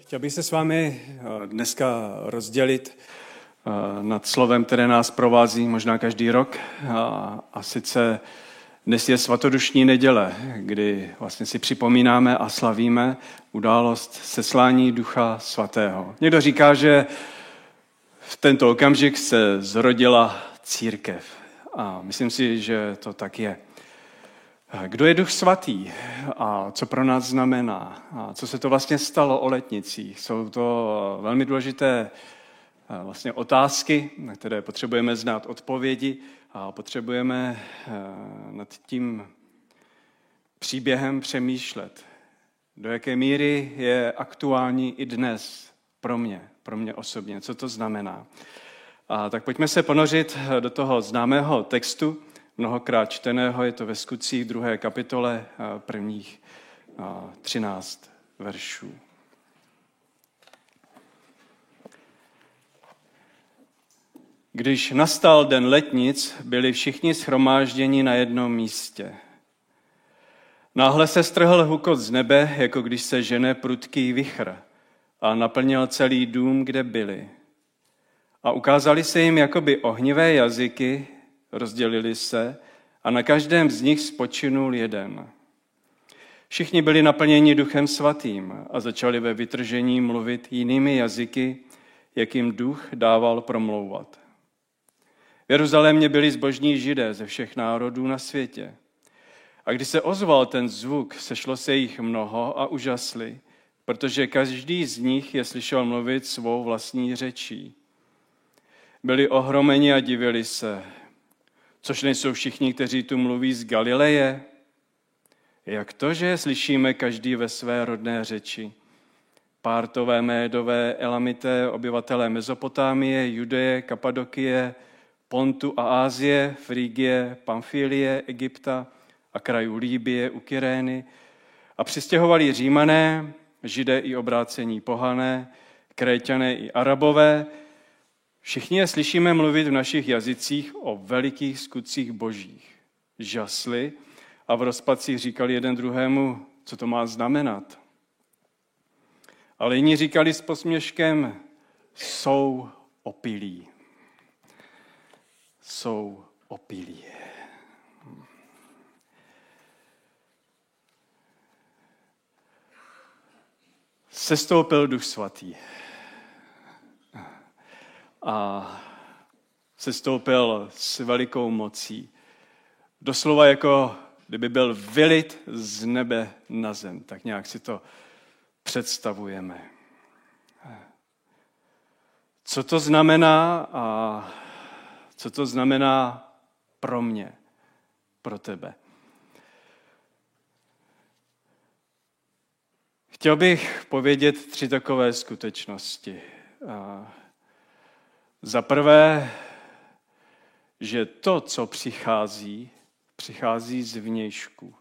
Chtěl bych se s vámi eh, dneska rozdělit eh, nad slovem, které nás provází možná každý rok. A sice dnes je svatodušní neděle, kdy vlastně si připomínáme a slavíme událost seslání Ducha Svatého. Někdo říká, že v tento okamžik se zrodila církev. A myslím si, že to tak je. Kdo je Duch Svatý a co pro nás znamená? A co se to vlastně stalo o letnicích? Jsou to velmi důležité eh, vlastně otázky, na které potřebujeme znát odpovědi a potřebujeme eh, nad tím příběhem přemýšlet. Do jaké míry je aktuální i dnes pro mě, pro mě osobně, co to znamená. A tak pojďme se ponořit do toho známého textu, mnohokrát čteného, je to ve skutcích druhé kapitole prvních 13 veršů. Když nastal den letnic, byli všichni schromážděni na jednom místě. Náhle se strhl hukot z nebe, jako když se žene prudký vichr a naplnil celý dům, kde byli. A ukázali se jim jakoby ohnivé jazyky, rozdělili se a na každém z nich spočinul jeden. Všichni byli naplněni duchem svatým a začali ve vytržení mluvit jinými jazyky, jakým duch dával promlouvat. V Jeruzalémě byli zbožní židé ze všech národů na světě. A když se ozval ten zvuk, sešlo se jich mnoho a užasli, protože každý z nich je slyšel mluvit svou vlastní řečí. Byli ohromeni a divili se, což nejsou všichni, kteří tu mluví z Galileje. Jak to, že slyšíme každý ve své rodné řeči? Pártové, Médové, Elamité, obyvatelé Mezopotámie, Judeje, Kapadokie, Pontu a Ázie, Frígie, Pamfílie, Egypta a krajů Líbie, u Kyrény a přistěhovali římané, židé i obrácení pohané, kréťané i arabové, Všichni je slyšíme mluvit v našich jazycích o velikých skutcích božích. Žasli a v rozpacích říkali jeden druhému, co to má znamenat. Ale jiní říkali s posměškem, jsou opilí. Jsou opilí. Sestoupil duch svatý a sestoupil s velikou mocí. Doslova jako kdyby byl vylit z nebe na zem. Tak nějak si to představujeme. Co to znamená a co to znamená pro mě, pro tebe? Chtěl bych povědět tři takové skutečnosti. Za prvé, že to, co přichází, přichází z vnějšku,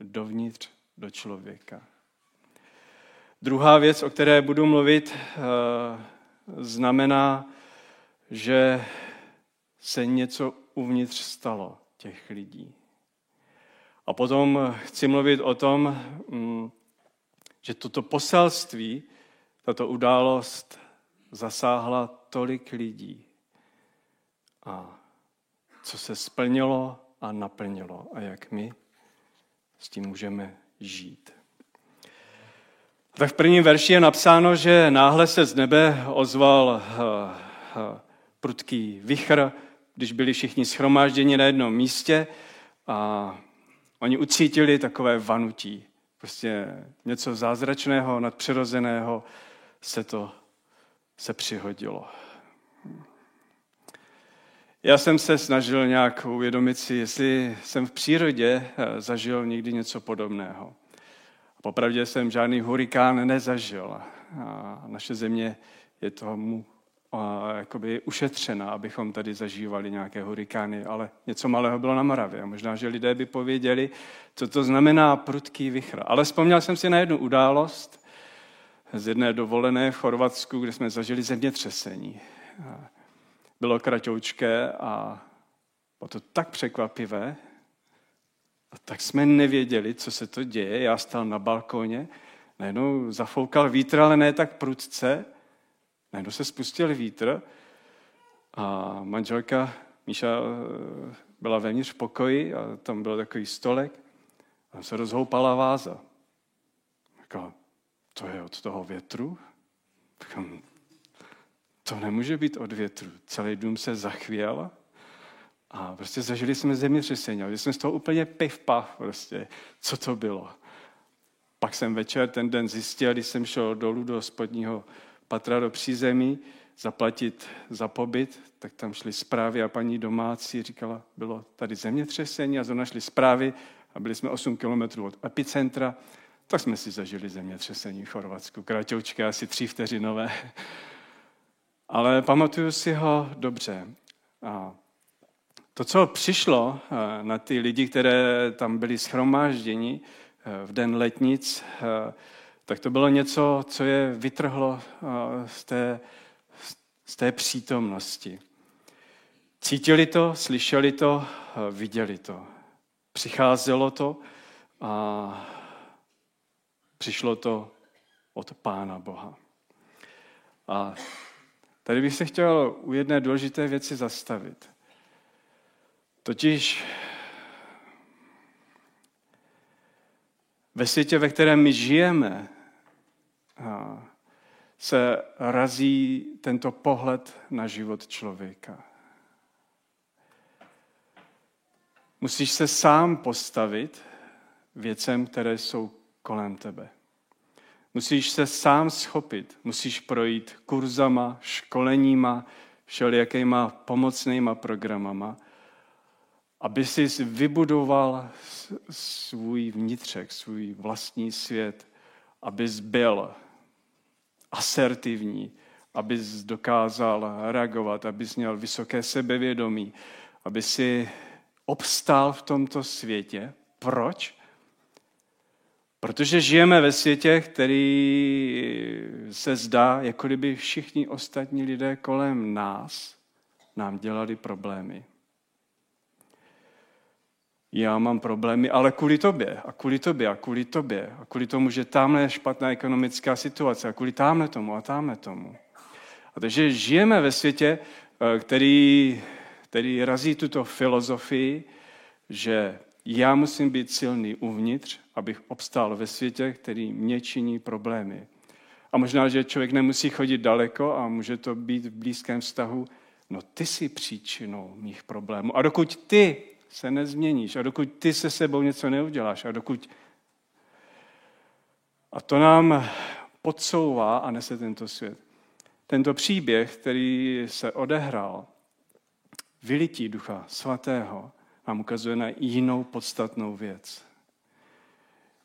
dovnitř do člověka. Druhá věc, o které budu mluvit, eh, znamená, že se něco uvnitř stalo těch lidí. A potom chci mluvit o tom, mm, že toto poselství, tato událost zasáhla tolik lidí. A co se splnilo a naplnilo a jak my s tím můžeme žít. Tak v prvním verši je napsáno, že náhle se z nebe ozval eh, eh, prudký vichr, když byli všichni schromážděni na jednom místě a oni ucítili takové vanutí. Prostě něco zázračného, nadpřirozeného se to se přihodilo. Já jsem se snažil nějak uvědomit si, jestli jsem v přírodě eh, zažil někdy něco podobného. Popravdě jsem žádný hurikán nezažil. A naše země je tomu jakoby ušetřena, abychom tady zažívali nějaké hurikány, ale něco malého bylo na Moravě. Možná, že lidé by pověděli, co to znamená prudký vychr. Ale vzpomněl jsem si na jednu událost, z jedné dovolené v Chorvatsku, kde jsme zažili zemětřesení. Bylo kratoučké a bylo to tak překvapivé, a tak jsme nevěděli, co se to děje. Já stál na balkóně Najednou zafoukal vítr, ale ne tak prudce. Najednou se spustil vítr a manželka Míša eh, byla vevnitř v pokoji a tam byl takový stolek a tam se rozhoupala váza. Říkala, to je od toho větru? Říkám, to nemůže být od větru. Celý dům se zachvěl a prostě zažili jsme zemětřesení. A jsme z toho úplně piv prostě, co to bylo. Pak jsem večer ten den zjistil, když jsem šel dolů do spodního patra do přízemí, zaplatit za pobyt, tak tam šly zprávy a paní domácí říkala, bylo tady zemětřesení a zrovna šly zprávy a byli jsme 8 kilometrů od epicentra, tak jsme si zažili zemětřesení v Chorvatsku. Kratoučké, asi tři vteřinové. Ale pamatuju si ho dobře. A to, co přišlo eh, na ty lidi, které tam byli schromážděni eh, v den letnic, eh, tak to bylo něco, co je vytrhlo z té, z té přítomnosti. Cítili to, slyšeli to, viděli to. Přicházelo to a přišlo to od Pána Boha. A tady bych se chtěl u jedné důležité věci zastavit. Totiž ve světě, ve kterém my žijeme, se razí tento pohled na život člověka. Musíš se sám postavit věcem, které jsou kolem tebe. Musíš se sám schopit, musíš projít kurzama, školeníma, všelijakýma pomocnýma programama, aby jsi vybudoval svůj vnitřek, svůj vlastní svět, abys byl asertivní, abys dokázal reagovat, abys měl vysoké sebevědomí, aby si obstál v tomto světě. Proč? Protože žijeme ve světě, který se zdá, jako kdyby všichni ostatní lidé kolem nás nám dělali problémy já mám problémy, ale kvůli tobě a kvůli tobě a kvůli tobě a kvůli tomu, že tamhle je špatná ekonomická situace a kvůli tamhle tomu a tamhle tomu. A takže žijeme ve světě, eh, který, který razí tuto filozofii, že já musím být silný uvnitř, abych obstál ve světě, který mě činí problémy. A možná, že člověk nemusí chodit daleko a může to být v blízkém vztahu. No ty jsi příčinou mých problémů. A dokud ty se nezměníš a dokud ty se sebou něco neuděláš a dokud... A to nám podsouvá a nese tento svět. Tento příběh, který se odehrál, vylití Ducha Svatého, nám ukazuje na jinou podstatnou věc.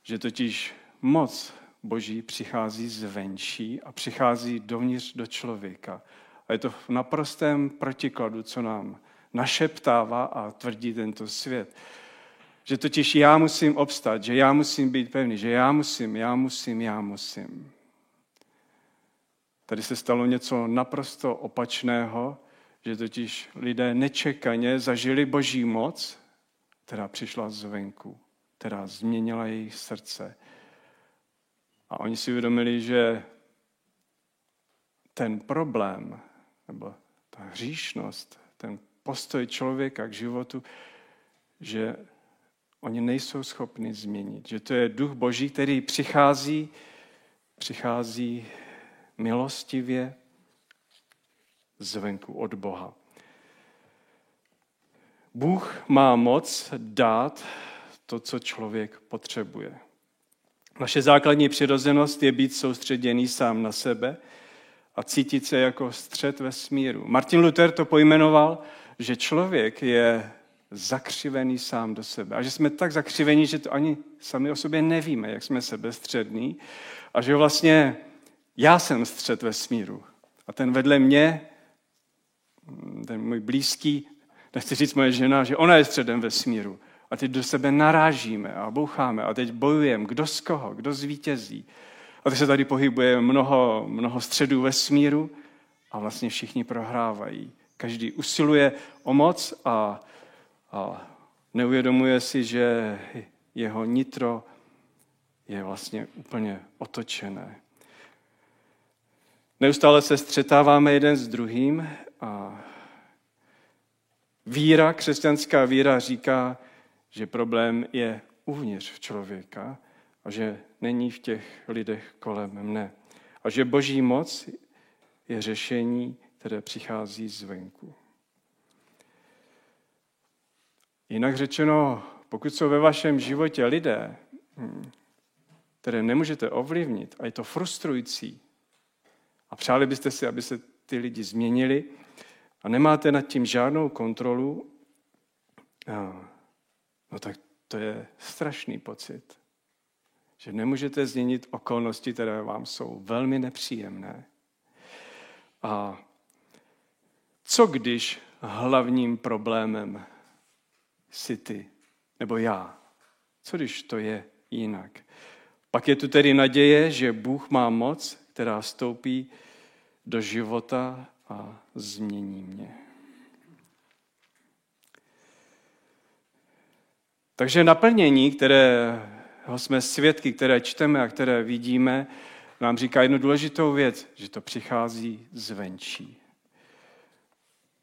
Že totiž moc Boží přichází zvenčí a přichází dovnitř do člověka. A je to v naprostém protikladu, co nám našeptává a tvrdí tento svět. Že totiž já musím obstat, že já musím být pevný, že já musím, já musím, já musím. Tady se stalo něco naprosto opačného, že totiž lidé nečekaně zažili boží moc, která přišla zvenku, která změnila jejich srdce. A oni si uvědomili, že ten problém, nebo ta hříšnost, ten postoj člověka k životu, že oni nejsou schopni změnit. Že to je duch boží, který přichází, přichází milostivě zvenku od Boha. Bůh má moc dát to, co člověk potřebuje. Naše základní přirozenost je být soustředěný sám na sebe a cítit se jako střed ve smíru. Martin Luther to pojmenoval že člověk je zakřivený sám do sebe. A že jsme tak zakřivení, že to ani sami o sobě nevíme, jak jsme sebestřední. A že vlastně já jsem střed ve smíru. A ten vedle mě, ten můj blízký, nechci říct moje žena, že ona je středem ve smíru. A teď do sebe narážíme a boucháme a teď bojujeme, kdo z koho, kdo zvítězí. A teď se tady pohybuje mnoho, mnoho středů ve smíru a vlastně všichni prohrávají. Každý usiluje o moc a, a neuvědomuje si, že jeho nitro je vlastně úplně otočené. Neustále se střetáváme jeden s druhým a víra, křesťanská víra říká, že problém je uvnitř v člověka a že není v těch lidech kolem mne. A že boží moc je řešení, které přichází zvenku. Jinak řečeno, pokud jsou ve vašem životě lidé, hm, které nemůžete ovlivnit a je to frustrující, a přáli byste si, aby se ty lidi změnili a nemáte nad tím žádnou kontrolu, no tak to je strašný pocit. Že nemůžete změnit okolnosti, které vám jsou velmi nepříjemné. A co když hlavním problémem jsi ty, nebo já? Co když to je jinak? Pak je tu tedy naděje, že Bůh má moc, která stoupí do života a změní mě. Takže naplnění, které jsme svědky, které čteme a které vidíme, nám říká jednu důležitou věc, že to přichází zvenčí.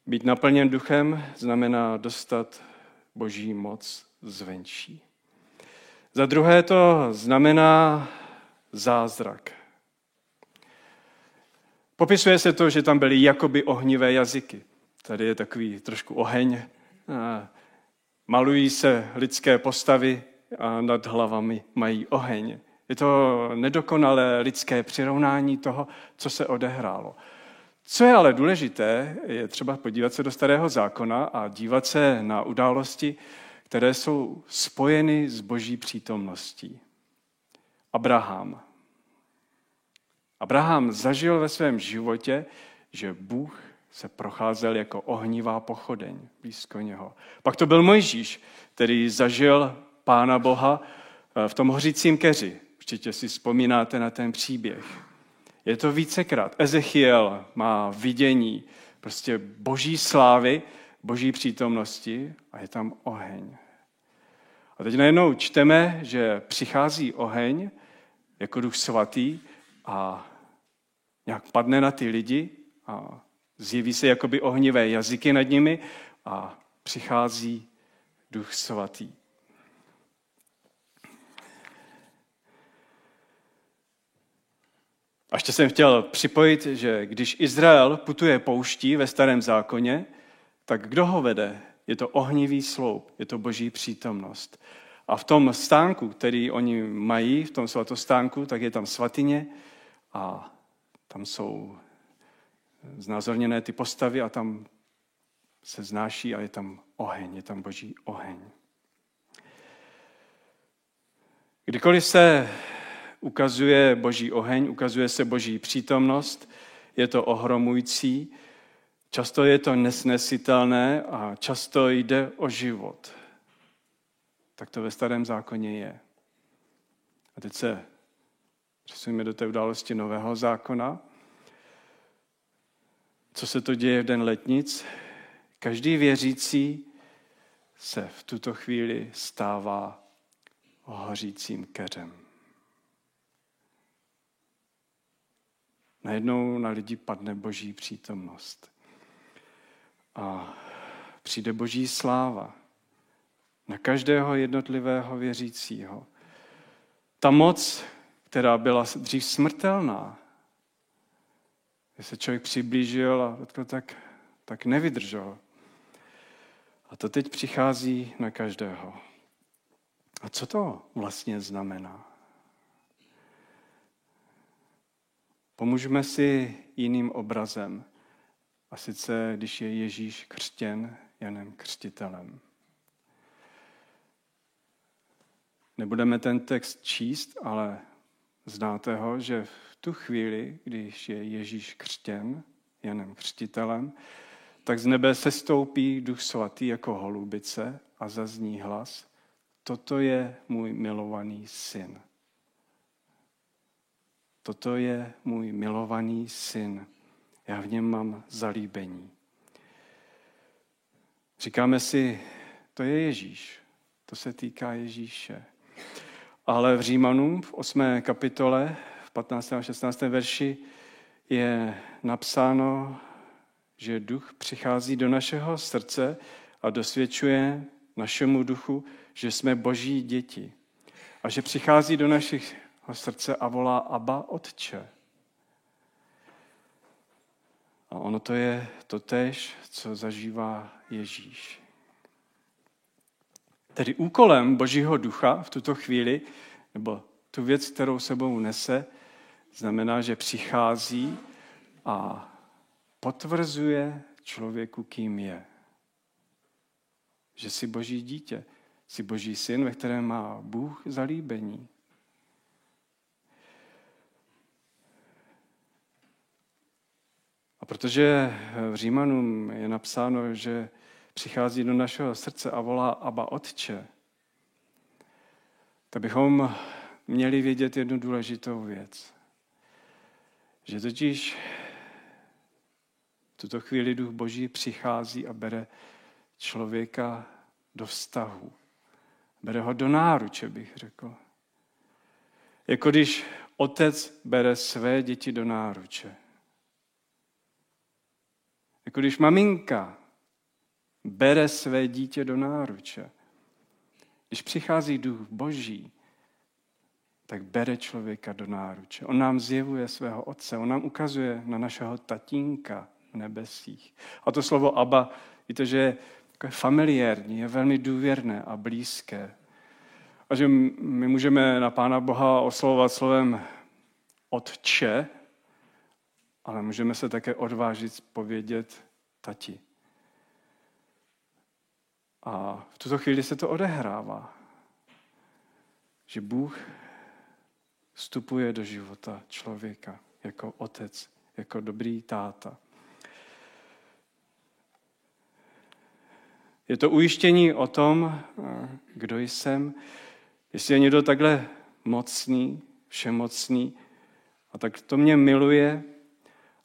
Být naplněn duchem znamená dostat boží moc zvenčí. Za druhé to znamená zázrak. Popisuje se to, že tam byly jakoby ohnivé jazyky. Tady je takový trošku oheň. Malují se lidské postavy a nad hlavami mají oheň. Je to nedokonalé lidské přirovnání toho, co se odehrálo. Co je ale důležité, je třeba podívat se do Starého zákona a dívat se na události, které jsou spojeny s boží přítomností. Abraham. Abraham zažil ve svém životě, že Bůh se procházel jako ohnivá pochodeň blízko něho. Pak to byl Mojžíš, který zažil Pána Boha eh, v tom hořícím keři. Určitě si vzpomínáte na ten příběh. Je to vícekrát. Ezechiel má vidění prostě boží slávy, boží přítomnosti a je tam oheň. A teď najednou čteme, že přichází oheň jako duch svatý a nějak padne na ty lidi a zjeví se jakoby ohnivé jazyky nad nimi a přichází duch svatý. A ještě jsem chtěl připojit, že když Izrael putuje pouští ve starém zákoně, tak kdo ho vede? Je to ohnivý sloup, je to boží přítomnost. A v tom stánku, který oni mají, v tom svatostánku, tak je tam svatyně a tam jsou znázorněné ty postavy a tam se znáší a je tam oheň, je tam boží oheň. Kdykoliv se ukazuje boží oheň, ukazuje se boží přítomnost, je to ohromující, často je to nesnesitelné a často jde o život. Tak to ve starém zákoně je. A teď se přesuneme do té události nového zákona. Co se to děje v den letnic? Každý věřící se v tuto chvíli stává hořícím keřem. Najednou na lidi padne boží přítomnost. A přijde boží sláva na každého jednotlivého věřícího. Ta moc, která byla dřív smrtelná, když se člověk přiblížil a tak, tak nevydržel. A to teď přichází na každého. A co to vlastně znamená? Pomůžeme si jiným obrazem. A sice, když je Ježíš křtěn Janem Křtitelem. Nebudeme ten text číst, ale znáte ho, že v tu chvíli, když je Ježíš křtěn Janem Křtitelem, tak z nebe se stoupí Duch Svatý jako holubice a zazní hlas, toto je můj milovaný syn, Toto je můj milovaný syn. Já v něm mám zalíbení. Říkáme si, to je Ježíš. To se týká Ježíše. Ale v Římanům v 8. kapitole, v 15. a 16. verši je napsáno, že duch přichází do našeho srdce a dosvědčuje našemu duchu, že jsme boží děti. A že přichází do našich srdce a volá Abba Otče. A ono to je to tež, co zažívá Ježíš. Tedy úkolem Božího ducha v tuto chvíli, nebo tu věc, kterou sebou nese, znamená, že přichází a potvrzuje člověku, kým je. Že jsi Boží dítě, jsi Boží syn, ve kterém má Bůh zalíbení. A protože v Římanům je napsáno, že přichází do našeho srdce a volá Aba Otče, tak bychom měli vědět jednu důležitou věc. Že totiž v tuto chvíli duch Boží přichází a bere člověka do vztahu. Bere ho do náruče, bych řekl. Jako když otec bere své děti do náruče. Jako když maminka bere své dítě do náruče. Když přichází duch Boží, tak bere člověka do náruče. On nám zjevuje svého otce, on nám ukazuje na našeho tatínka v nebesích. A to slovo Abba, víte, že je familiární, je velmi důvěrné a blízké. A že my můžeme na Pána Boha oslovovat slovem Otče, ale můžeme se také odvážit povědět tati. A v tuto chvíli se to odehrává. Že Bůh vstupuje do života člověka jako otec, jako dobrý táta. Je to ujištění o tom, kdo jsem. Jestli je někdo takhle mocný, všemocný, a tak to mě miluje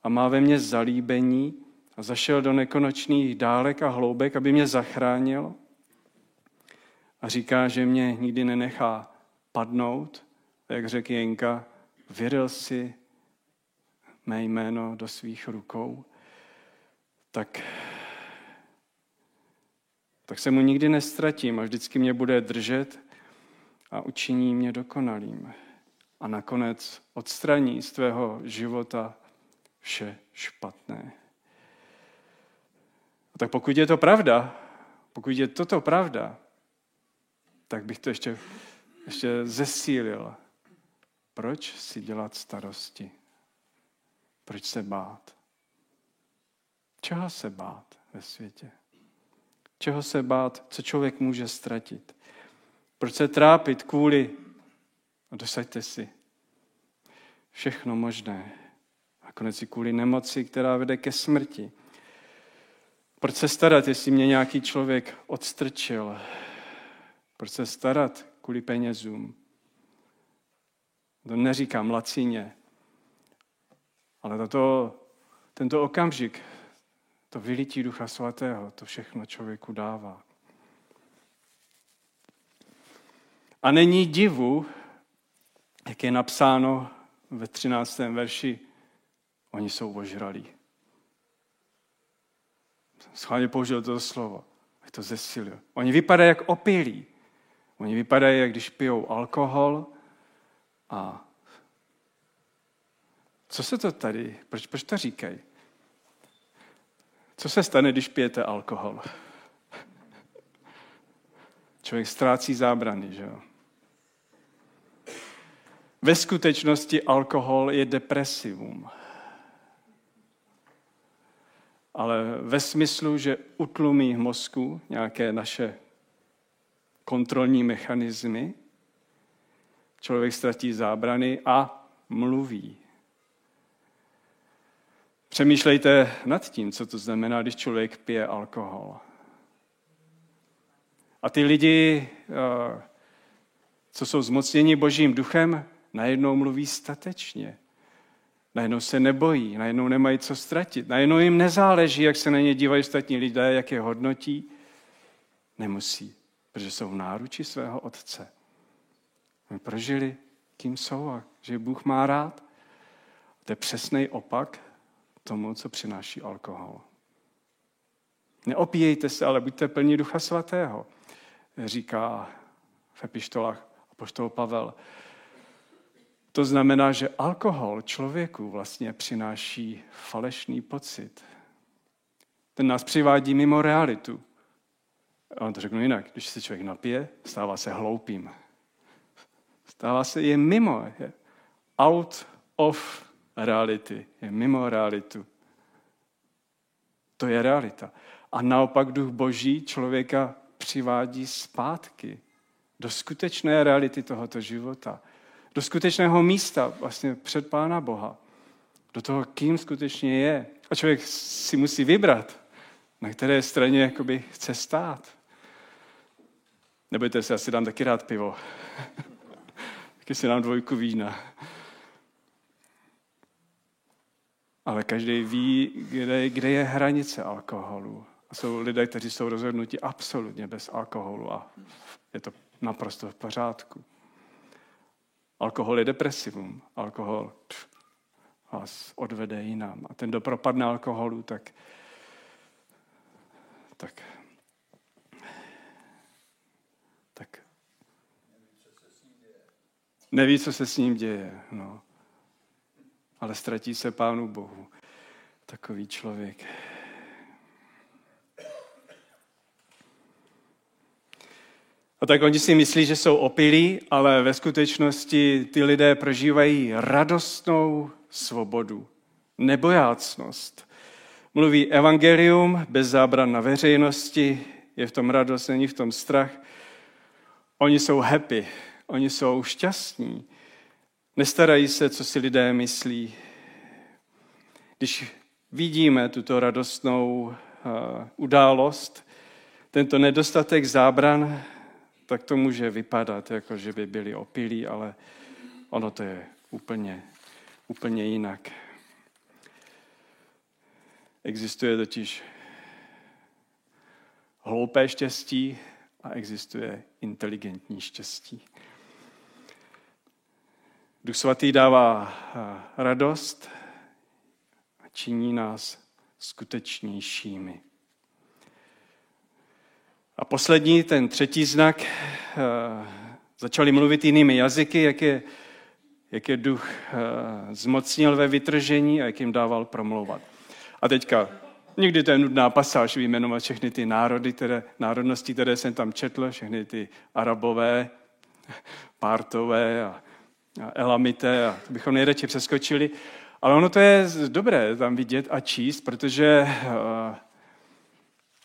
a má ve mně zalíbení, a zašel do nekonečných dálek a hloubek, aby mě zachránil. A říká, že mě nikdy nenechá padnout, jak řekl Jenka, věřil si mé jméno do svých rukou, tak, tak se mu nikdy nestratím a vždycky mě bude držet a učiní mě dokonalým. A nakonec odstraní z tvého života vše špatné. Tak pokud je to pravda, pokud je toto pravda, tak bych to ještě, ještě zesílil. Proč si dělat starosti? Proč se bát? Čeho se bát ve světě? Čeho se bát, co člověk může ztratit? Proč se trápit kvůli, a dosaďte si, všechno možné. A konec i kvůli nemoci, která vede ke smrti. Proč se starat, jestli mě nějaký člověk odstrčil? Proč se starat kvůli penězům? To neříkám lacině, ale tato, tento okamžik, to vylití Ducha Svatého, to všechno člověku dává. A není divu, jak je napsáno ve 13. verši, oni jsou ožralí schválně použil to slovo, je to zesilil. Oni vypadají jak opilí. Oni vypadají, jak když pijou alkohol a co se to tady, proč, proč to říkají? Co se stane, když pijete alkohol? Člověk ztrácí zábrany, že jo? Ve skutečnosti alkohol je depresivum ale ve smyslu, že utlumí v mozku nějaké naše kontrolní mechanismy, člověk ztratí zábrany a mluví. Přemýšlejte nad tím, co to znamená, když člověk pije alkohol. A ty lidi, eh, co jsou zmocněni božím duchem, najednou mluví statečně. Najednou se nebojí, najednou nemají co ztratit, najednou jim nezáleží, jak se na ně dívají ostatní lidé, jak je hodnotí. Nemusí, protože jsou v náruči svého otce. My prožili, kým jsou a že Bůh má rád. To je přesný opak tomu, co přináší alkohol. Neopíjejte se, ale buďte plní Ducha Svatého, říká v epištolách apoštol Pavel. To znamená, že alkohol člověku vlastně přináší falešný pocit. Ten nás přivádí mimo realitu. A on to řeknu jinak. Když se člověk napije, stává se hloupým. Stává se, je mimo, je out of reality, je mimo realitu. To je realita. A naopak duch boží člověka přivádí zpátky do skutečné reality tohoto života. Do skutečného místa vlastně před Pána Boha. Do toho, kým skutečně je. A člověk si musí vybrat, na které straně jakoby chce stát. Nebojte se, já si dám taky rád pivo. taky si dám dvojku vína. Ale každý ví, kde, kde je hranice alkoholu. A jsou lidé, kteří jsou rozhodnuti absolutně bez alkoholu a je to naprosto v pořádku. Alkohol je depresivum. Alkohol pff, vás odvede jinam. A ten, kdo propadne alkoholu, tak, tak, tak neví, co se s ním děje. No. Ale ztratí se Pánu Bohu. Takový člověk. A tak oni si myslí, že jsou opilí, ale ve skutečnosti ty lidé prožívají radostnou svobodu, nebojácnost. Mluví evangelium bez zábran na veřejnosti, je v tom radost, není v tom strach. Oni jsou happy, oni jsou šťastní, nestarají se, co si lidé myslí. Když vidíme tuto radostnou uh, událost, tento nedostatek zábran, tak to může vypadat, jako že by byli opilí, ale ono to je úplně, úplně jinak. Existuje totiž hloupé štěstí a existuje inteligentní štěstí. Duch svatý dává eh, radost a činí nás skutečnějšími. A poslední, ten třetí znak, eh, začali mluvit jinými jazyky, jak je, jak je duch eh, zmocnil ve vytržení a jak jim dával promlouvat. A teďka, někdy to je nudná pasáž vyjmenovat všechny ty národy, které, národnosti, které jsem tam četl, všechny ty arabové, pártové a, a elamité, a to bychom nejradši přeskočili. Ale ono to je dobré tam vidět a číst, protože uh,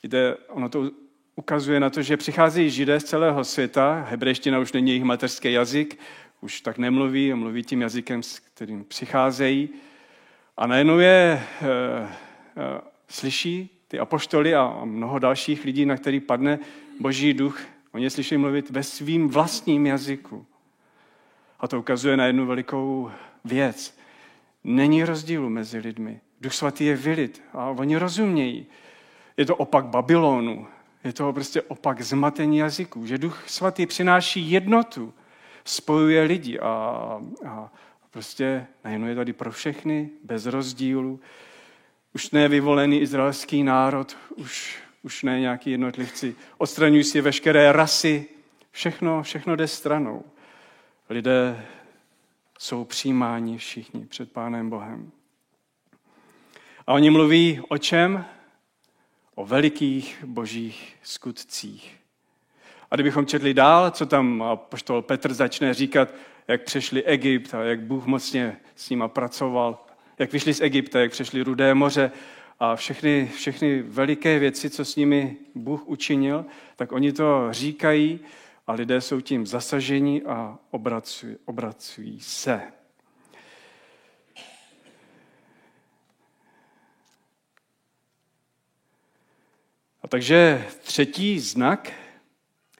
jde, ono to ukazuje na to, že přicházejí židé z celého světa, hebrejština už není jejich mateřský jazyk, už tak nemluví, mluví tím jazykem, s kterým přicházejí. A najednou je e, e, slyší ty apoštoly a mnoho dalších lidí, na který padne boží duch, oni slyší mluvit ve svým vlastním jazyku. A to ukazuje na jednu velikou věc. Není rozdílu mezi lidmi. Duch svatý je vylit a oni rozumějí. Je to opak Babylonu. Je to prostě opak zmatení jazyků, že Duch Svatý přináší jednotu, spojuje lidi a, a prostě najednou je tady pro všechny, bez rozdílu. Už ne vyvolený izraelský národ, už, už ne nějaký jednotlivci. Odstraňují si veškeré rasy, všechno, všechno jde stranou. Lidé jsou přijímáni všichni před Pánem Bohem. A oni mluví o čem? O velikých božích skutcích. A kdybychom četli dál, co tam poštol Petr začne říkat, jak přešli Egypt a jak Bůh mocně s nima pracoval, jak vyšli z Egypta, jak přešli Rudé moře a všechny, všechny veliké věci, co s nimi Bůh učinil, tak oni to říkají a lidé jsou tím zasaženi a obracují, obracují se. A takže třetí znak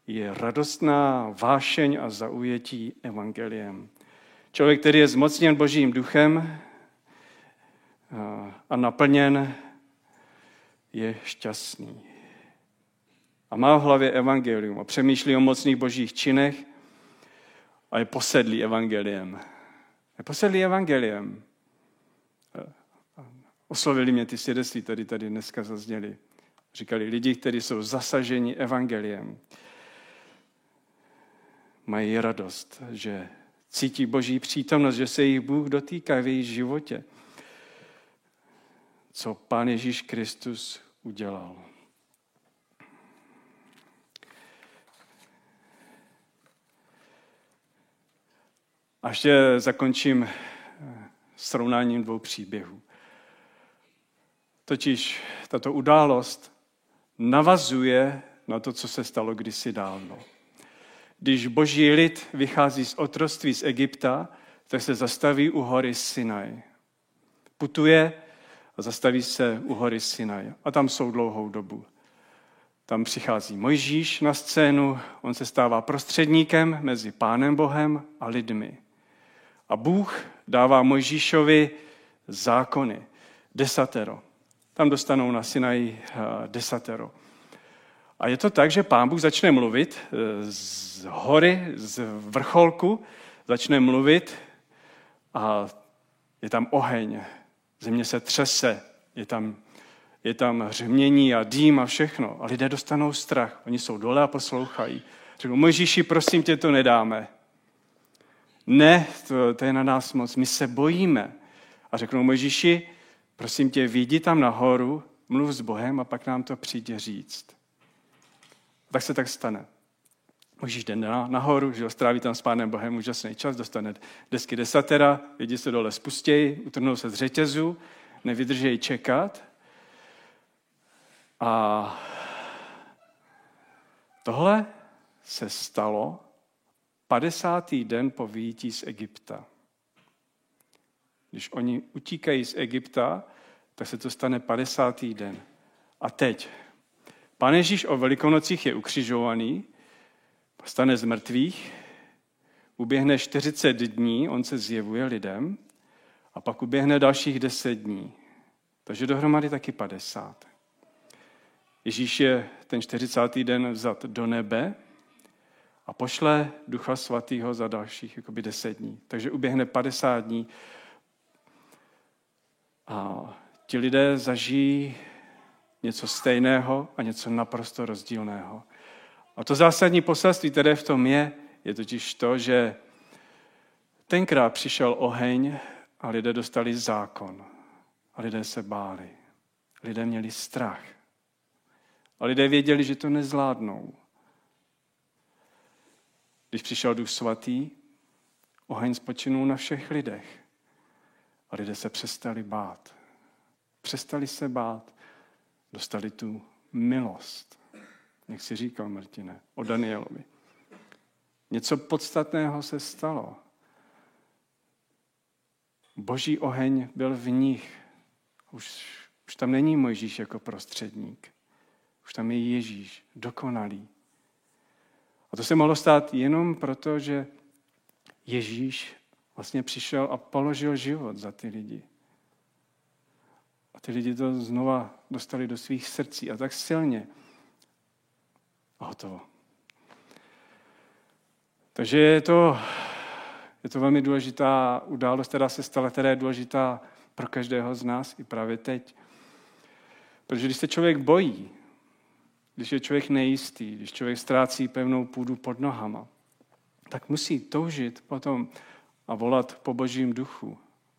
je radostná vášeň a zaujetí evangeliem. Člověk, který je zmocněn božím duchem a naplněn, je šťastný. A má v hlavě evangelium a přemýšlí o mocných božích činech. a je posedlý evangeliem. Je posedlý evangeliem. Oslovili mě ty svědectví, tady tady dneska zazněli. Říkali lidi, kteří jsou zasaženi evangeliem. Mají radost, že cítí boží přítomnost, že se jich Bůh dotýká v jejich životě. Co Pán Ježíš Kristus udělal. A ještě zakončím eh, srovnáním dvou příběhů. Totiž tato událost navazuje na to, co se stalo kdysi dávno. Když boží lid vychází z otroství z Egypta, tak se zastaví u hory Sinaj. Putuje a zastaví se u hory Sinaj. A tam jsou dlouhou dobu. Tam přichází Mojžíš na scénu, on se stává prostředníkem mezi Pánem Bohem a lidmi. A Bůh dává Mojžíšovi zákony, desatero. Tam dostanou na Sinaj eh, desatero. A je to tak, že pán Bůh začne mluvit eh, z hory, z vrcholku, začne mluvit a je tam oheň, země se třese, je tam, je tam hřmění a dým a všechno. A lidé dostanou strach. Oni jsou dole a poslouchají. Řeknou, Mojžíši, prosím tě, to nedáme. Ne, to, to je na nás moc, my se bojíme. A řeknou Mojžíši, prosím tě, vyjdi tam nahoru, mluv s Bohem a pak nám to přijde říct. Tak se tak stane. Možíš jde na, nahoru, že stráví tam s Pánem Bohem úžasný čas, dostane desky desatera, lidi se dole spustějí, utrhnou se z řetězu, nevydržejí čekat. A tohle se stalo 50. den po výjití z Egypta. Když oni utíkají z Egypta, tak se to stane 50. den. A teď, Pán Ježíš o velikonocích je ukřižovaný, stane z mrtvých, uběhne 40 dní, on se zjevuje lidem, a pak uběhne dalších 10 dní. Takže dohromady taky 50. Ježíš je ten 40. den vzat do nebe a pošle Ducha Svatého za dalších jakoby 10 dní. Takže uběhne 50 dní a ti lidé zažijí něco stejného a něco naprosto rozdílného. A to zásadní poselství, které v tom je, je totiž to, že tenkrát přišel oheň a lidé dostali zákon. A lidé se báli. Lidé měli strach. A lidé věděli, že to nezvládnou. Když přišel Duch Svatý, oheň spočinul na všech lidech. A lidé se přestali bát. Přestali se bát. Dostali tu milost jak si říkal Martine, o Danielovi. Něco podstatného se stalo. Boží oheň byl v nich. Už, už tam není Mojžíš jako prostředník. Už tam je Ježíš, dokonalý. A to se mohlo stát jenom proto, že Ježíš vlastně přišel a položil život za ty lidi. A ty lidi to znova dostali do svých srdcí a tak silně, a hotovo. Takže je to, je to velmi důležitá událost, která se stala, která je důležitá pro každého z nás i právě teď. Protože když se člověk bojí, když je člověk nejistý, když člověk ztrácí pevnou půdu pod nohama, tak musí toužit potom a volat po božím duchu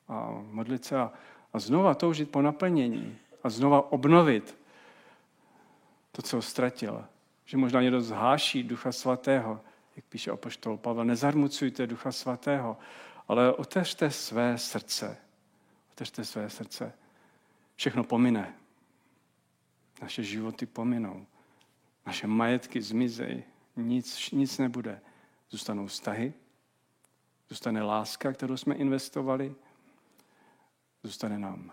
a modlit se a, a znova toužit po naplnění a znova obnovit to, co ztratil že možná někdo zháší Ducha Svatého, jak píše apoštol Pavel, nezarmucujte Ducha Svatého, ale otevřte své srdce. Otevřte své srdce. Všechno pomine. Naše životy pominou. Naše majetky zmizejí. Nic, nic nebude. Zůstanou vztahy, zůstane láska, kterou jsme investovali, zůstane nám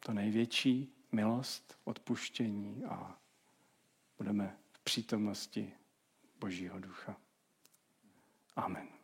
to největší, milost, odpuštění a budeme přítomnosti Božího ducha. Amen.